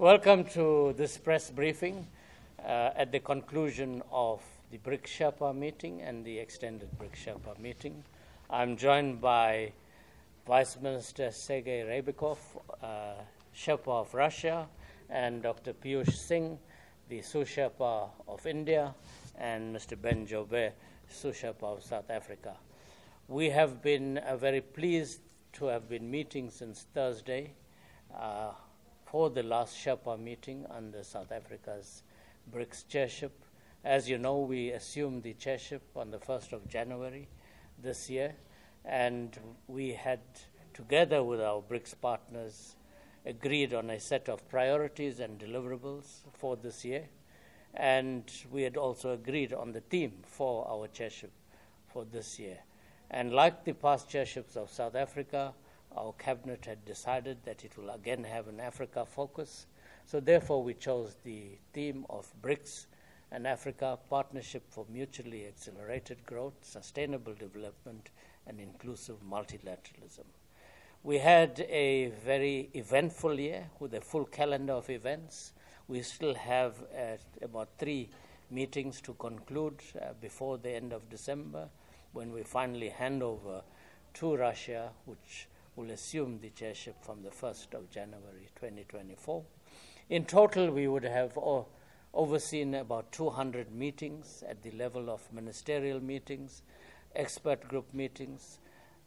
Welcome to this press briefing uh, at the conclusion of the BRIC Sherpa meeting and the extended BRIC Sherpa meeting. I'm joined by Vice Minister Sergei Ryabkov, uh, Sherpa of Russia, and Dr. Piyush Singh, the Sous Sherpa of India, and Mr. Ben Jobe, Sous Sherpa of South Africa. We have been uh, very pleased to have been meeting since Thursday. Uh, for the last Sherpa meeting under South Africa's BRICS chairship. As you know, we assumed the chairship on the 1st of January this year, and we had, together with our BRICS partners, agreed on a set of priorities and deliverables for this year. And we had also agreed on the theme for our chairship for this year. And like the past chairships of South Africa, our cabinet had decided that it will again have an Africa focus. So, therefore, we chose the theme of BRICS and Africa Partnership for Mutually Accelerated Growth, Sustainable Development, and Inclusive Multilateralism. We had a very eventful year with a full calendar of events. We still have uh, about three meetings to conclude uh, before the end of December when we finally hand over to Russia, which will assume the chairship from the 1st of January 2024. In total, we would have o- overseen about 200 meetings at the level of ministerial meetings, expert group meetings,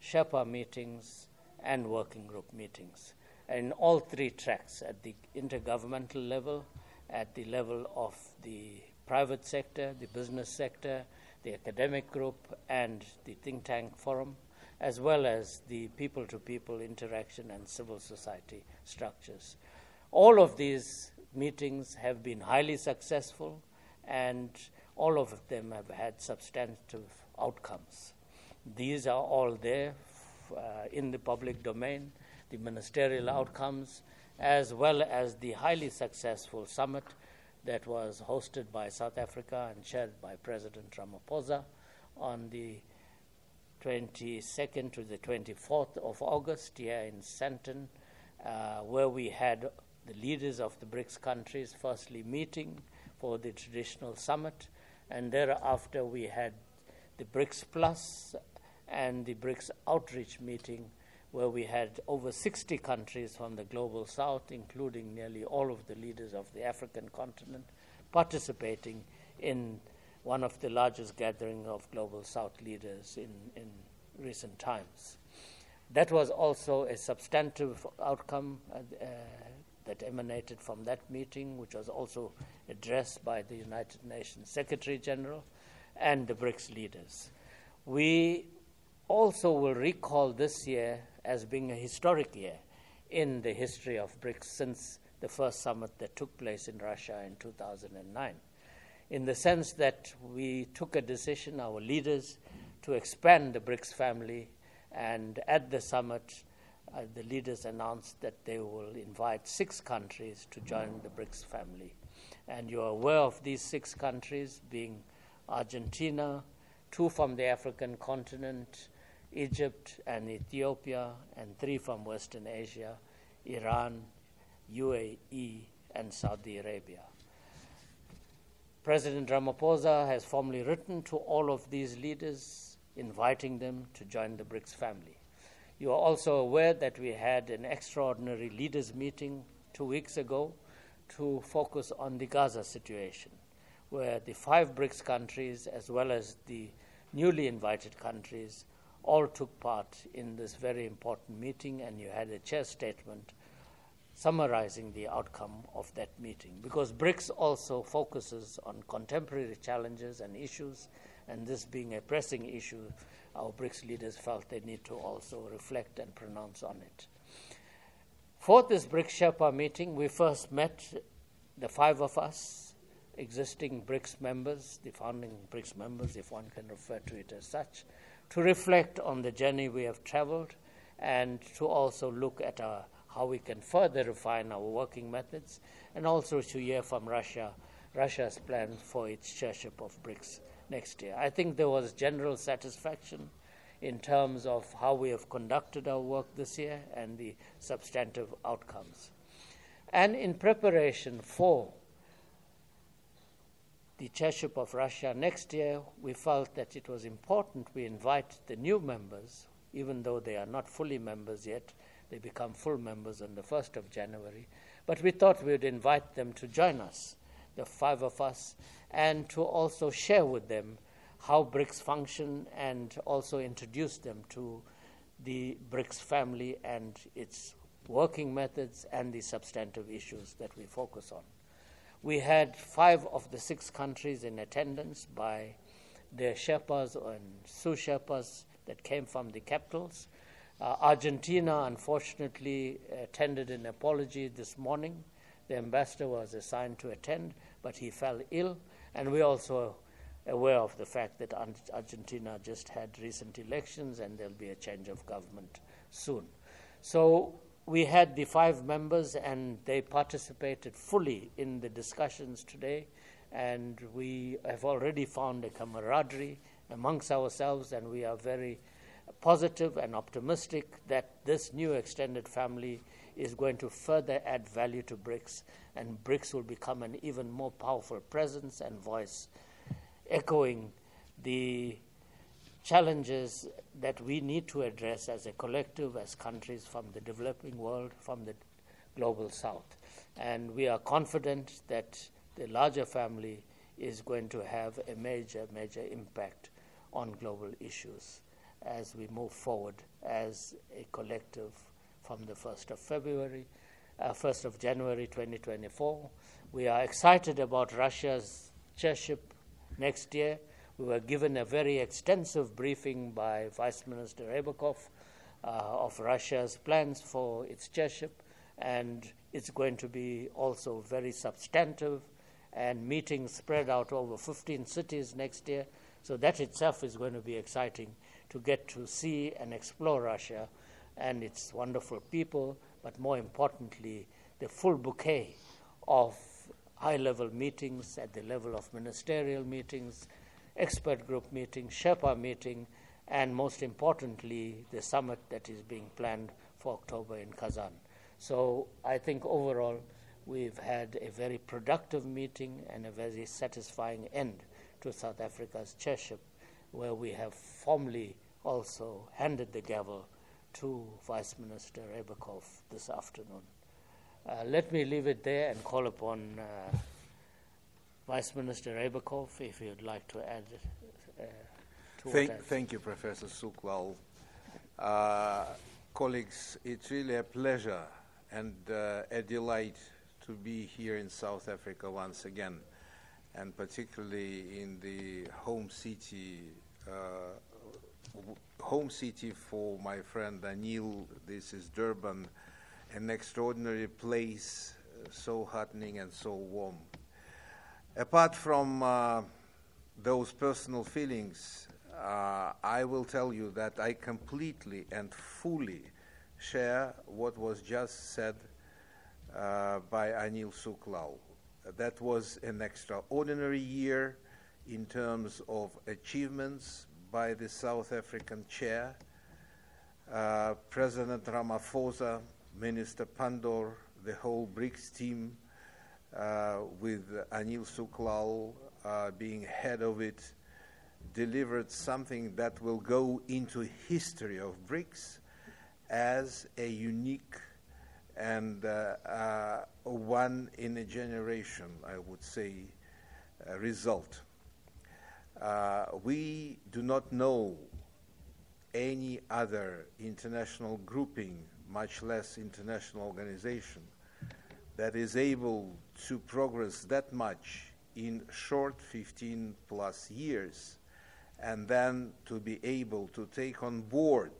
Sherpa meetings, and working group meetings. In all three tracks at the intergovernmental level, at the level of the private sector, the business sector, the academic group, and the think tank forum as well as the people to people interaction and civil society structures. All of these meetings have been highly successful, and all of them have had substantive outcomes. These are all there uh, in the public domain, the ministerial outcomes, as well as the highly successful summit that was hosted by South Africa and chaired by President Ramaphosa on the 22nd to the 24th of August here in Sandton, uh, where we had the leaders of the BRICS countries firstly meeting for the traditional summit, and thereafter we had the BRICS Plus and the BRICS Outreach meeting, where we had over 60 countries from the global south, including nearly all of the leaders of the African continent, participating in one of the largest gatherings of global South leaders in, in recent times. That was also a substantive outcome uh, uh, that emanated from that meeting, which was also addressed by the United Nations Secretary General and the BRICS leaders. We also will recall this year as being a historic year in the history of BRICS since the first summit that took place in Russia in 2009 in the sense that we took a decision, our leaders, to expand the BRICS family. And at the summit, uh, the leaders announced that they will invite six countries to join the BRICS family. And you're aware of these six countries being Argentina, two from the African continent, Egypt and Ethiopia, and three from Western Asia, Iran, UAE, and Saudi Arabia. President Ramaphosa has formally written to all of these leaders, inviting them to join the BRICS family. You are also aware that we had an extraordinary leaders meeting two weeks ago to focus on the Gaza situation, where the five BRICS countries, as well as the newly invited countries, all took part in this very important meeting, and you had a chair statement summarizing the outcome of that meeting because BRICS also focuses on contemporary challenges and issues, and this being a pressing issue, our BRICS leaders felt they need to also reflect and pronounce on it. For this BRICS Sherpa meeting, we first met the five of us, existing BRICS members, the founding BRICS members, if one can refer to it as such, to reflect on the journey we have traveled and to also look at our how we can further refine our working methods, and also to hear from Russia, Russia's plans for its chairship of BRICS next year. I think there was general satisfaction in terms of how we have conducted our work this year and the substantive outcomes. And in preparation for the chairship of Russia next year, we felt that it was important we invite the new members, even though they are not fully members yet, they become full members on the 1st of January. But we thought we would invite them to join us, the five of us, and to also share with them how BRICS function and also introduce them to the BRICS family and its working methods and the substantive issues that we focus on. We had five of the six countries in attendance by their Sherpas and sous Sherpas that came from the capitals. Uh, Argentina, unfortunately, attended an apology this morning. The ambassador was assigned to attend, but he fell ill. And we are also aware of the fact that Argentina just had recent elections and there'll be a change of government soon. So we had the five members and they participated fully in the discussions today. And we have already found a camaraderie amongst ourselves, and we are very positive and optimistic that this new extended family is going to further add value to BRICS, and BRICS will become an even more powerful presence and voice, echoing the challenges that we need to address as a collective, as countries from the developing world, from the global south. And we are confident that the larger family is going to have a major, major impact on global issues as we move forward as a collective from the 1st of February, uh, 1st of January 2024. We are excited about Russia's chairship next year. We were given a very extensive briefing by Vice Minister Ryabkov uh, of Russia's plans for its chairship, and it's going to be also very substantive and meetings spread out over 15 cities next year. So that itself is going to be exciting to get to see and explore Russia and its wonderful people, but more importantly, the full bouquet of high level meetings at the level of ministerial meetings, expert group meetings, Sherpa meeting, and most importantly, the summit that is being planned for October in Kazan. So I think overall, we've had a very productive meeting and a very satisfying end to South Africa's chairship where we have formally also handed the gavel to Vice Minister Ryabkov this afternoon. Uh, let me leave it there and call upon uh, Vice Minister Ryabkov if you'd like to add uh, to thank, thank you, Professor Sooklal. Uh, colleagues, it's really a pleasure and uh, a delight to be here in South Africa once again and particularly in the home city, uh, home city for my friend Anil. This is Durban, an extraordinary place, uh, so heartening and so warm. Apart from uh, those personal feelings, uh, I will tell you that I completely and fully share what was just said uh, by Anil Sooklal that was an extraordinary year in terms of achievements by the South African chair. Uh, President Ramaphosa, Minister Pandor, the whole BRICS team, uh, with Anil Sooklal uh, being head of it, delivered something that will go into history of BRICS as a unique and uh, uh, one in a generation, I would say, uh, we do not know any other international grouping, much less international organization, that is able to progress that much in short 15 plus years and then to be able to take on board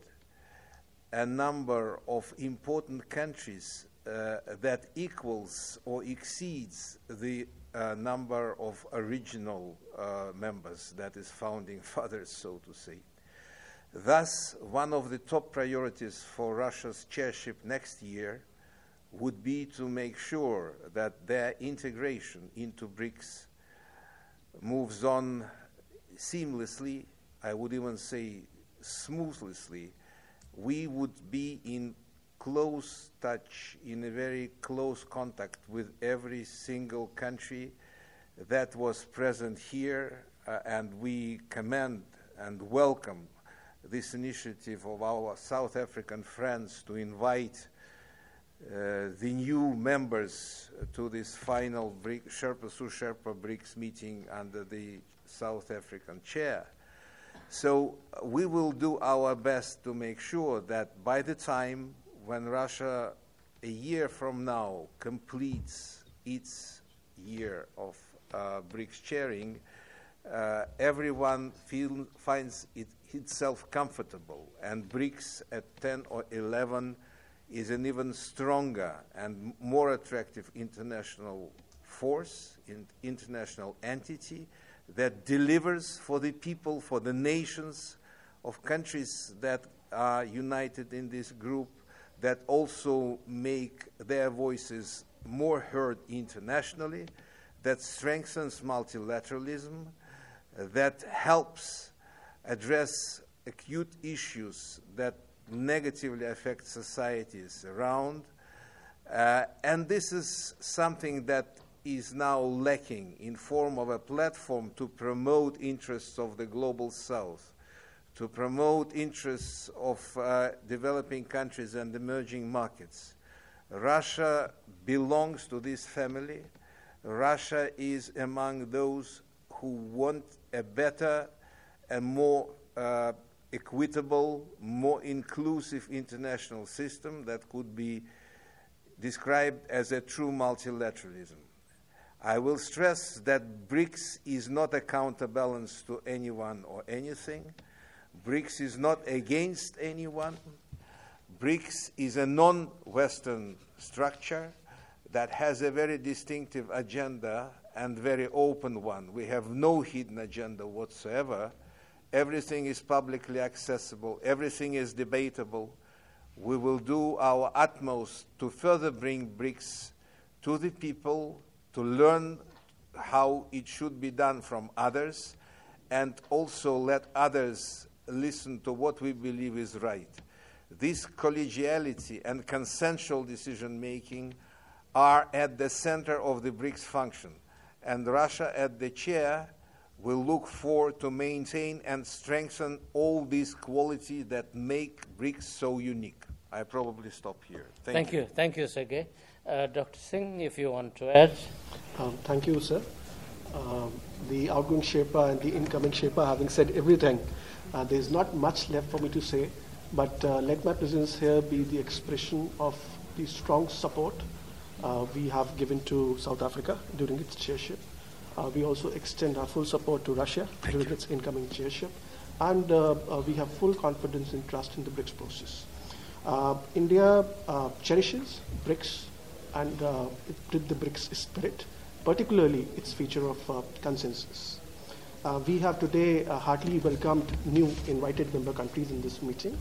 a number of important countries uh, that equals or exceeds the uh, number of original uh, members, that is, founding fathers, so to say. Thus, one of the top priorities for Russia's chairship next year would be to make sure that their integration into BRICS moves on seamlessly, I would even say smoothly, we would be in close touch, in a very close contact with every single country that was present here, uh, and we commend and welcome this initiative of our South African friends to invite uh, the new members to this final BRIC, Sherpa Sous Sherpa BRICS meeting under the South African chair. So uh, we will do our best to make sure that by the time when Russia, a year from now, completes its year of uh, BRICS chairing, uh, everyone feel, finds it, itself comfortable, and BRICS at 10 or 11 is an even stronger and more attractive international force, in, international entity that delivers for the people, for the nations of countries that are united in this group, that also make their voices more heard internationally, that strengthens multilateralism, that helps address acute issues that negatively affect societies around. Uh, and this is something that is now lacking in form of a platform to promote interests of the global south, to promote interests of uh, developing countries and emerging markets. Russia belongs to this family. Russia is among those who want a better and more uh, equitable, more inclusive international system that could be described as a true multilateralism. I will stress that BRICS is not a counterbalance to anyone or anything. BRICS is not against anyone. BRICS is a non Western structure that has a very distinctive agenda and very open one. We have no hidden agenda whatsoever. Everything is publicly accessible, everything is debatable. We will do our utmost to further bring BRICS to the people, to learn how it should be done from others, and also let others listen to what we believe is right. This collegiality and consensual decision making are at the center of the BRICS function, and Russia at the chair will look for to maintain and strengthen all these qualities that make BRICS so unique. I probably stop here. Thank, thank you. you. Thank you, Sergey. Uh, Dr. Singh, if you want to add. Um, thank you, sir. Um, the outgoing Sherpa and the incoming Sherpa having said everything, uh, there's not much left for me to say, but uh, let my presence here be the expression of the strong support uh, we have given to South Africa during its chairship. Uh, we also extend our full support to Russia Thank during you. its incoming chairship. And uh, uh, we have full confidence and trust in the BRICS process. Uh, India uh, cherishes BRICS and uh, the BRICS spirit, particularly its feature of consensus. Uh, we have today uh, heartily welcomed new invited member countries in this meeting.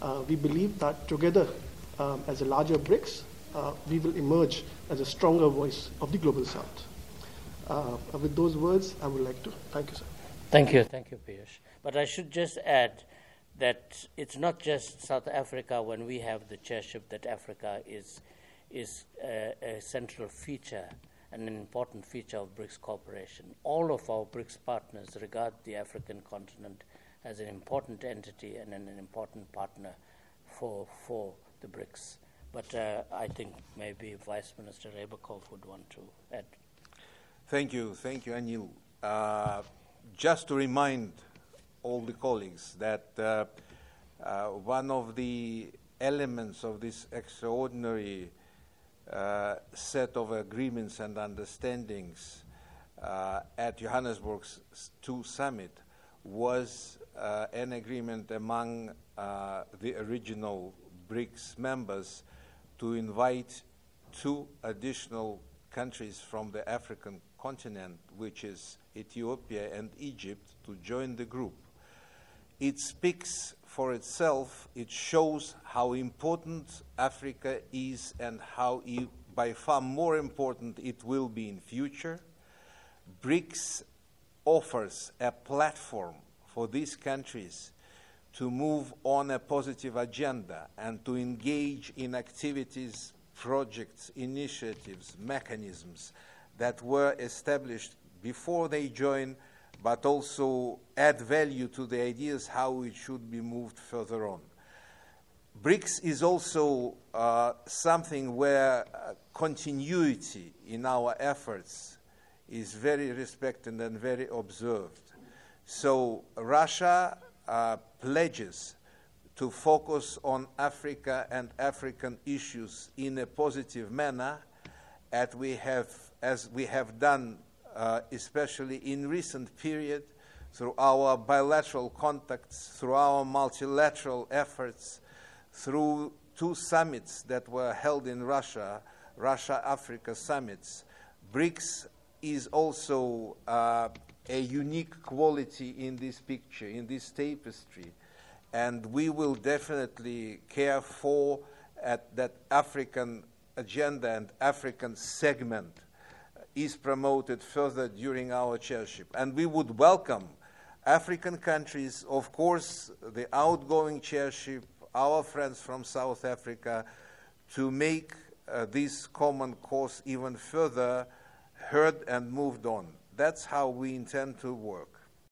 Uh, we believe that together, um, as a larger BRICS, we will emerge as a stronger voice of the global south. Uh, with those words, I would like to thank you, sir. Thank you, thank you, Piyush. But I should just add that it's not just South Africa when we have the chairship that Africa is is a, a central feature and an important feature of BRICS cooperation. All of our BRICS partners regard the African continent as an important entity and an important partner for for the BRICS. But uh, I think maybe Vice Minister Ryabkov would want to add. Thank you. Thank you, Anil. Uh, just to remind all the colleagues that uh, uh, one of the elements of this extraordinary uh, set of agreements and understandings uh, at Johannesburg's 2 summit was uh, an agreement among the original BRICS members to invite two additional countries from the African continent, which is Ethiopia and Egypt, to join the group. It speaks for itself, it shows how important Africa is and how e- by far more important it will be in future. BRICS offers a platform for these countries to move on a positive agenda and to engage in activities, projects, initiatives, mechanisms that were established before they joined, but also add value to the ideas how it should be moved further on. BRICS is also uh, something where uh, continuity in our efforts is very respected and very observed. So Russia uh, pledges to focus on Africa and African issues in a positive manner, as we have, as we have done, uh, especially in recent period, through our bilateral contacts, through our multilateral efforts, through two summits that were held in Russia, Russia Africa summits. BRICS is also uh, a unique quality in this picture, in this tapestry. And we will definitely care for that African agenda and African segment is promoted further during our chairship. And we would welcome African countries, of course, the outgoing chairship, our friends from South Africa, to make uh, this common cause even further heard and moved on. That's how we intend to work.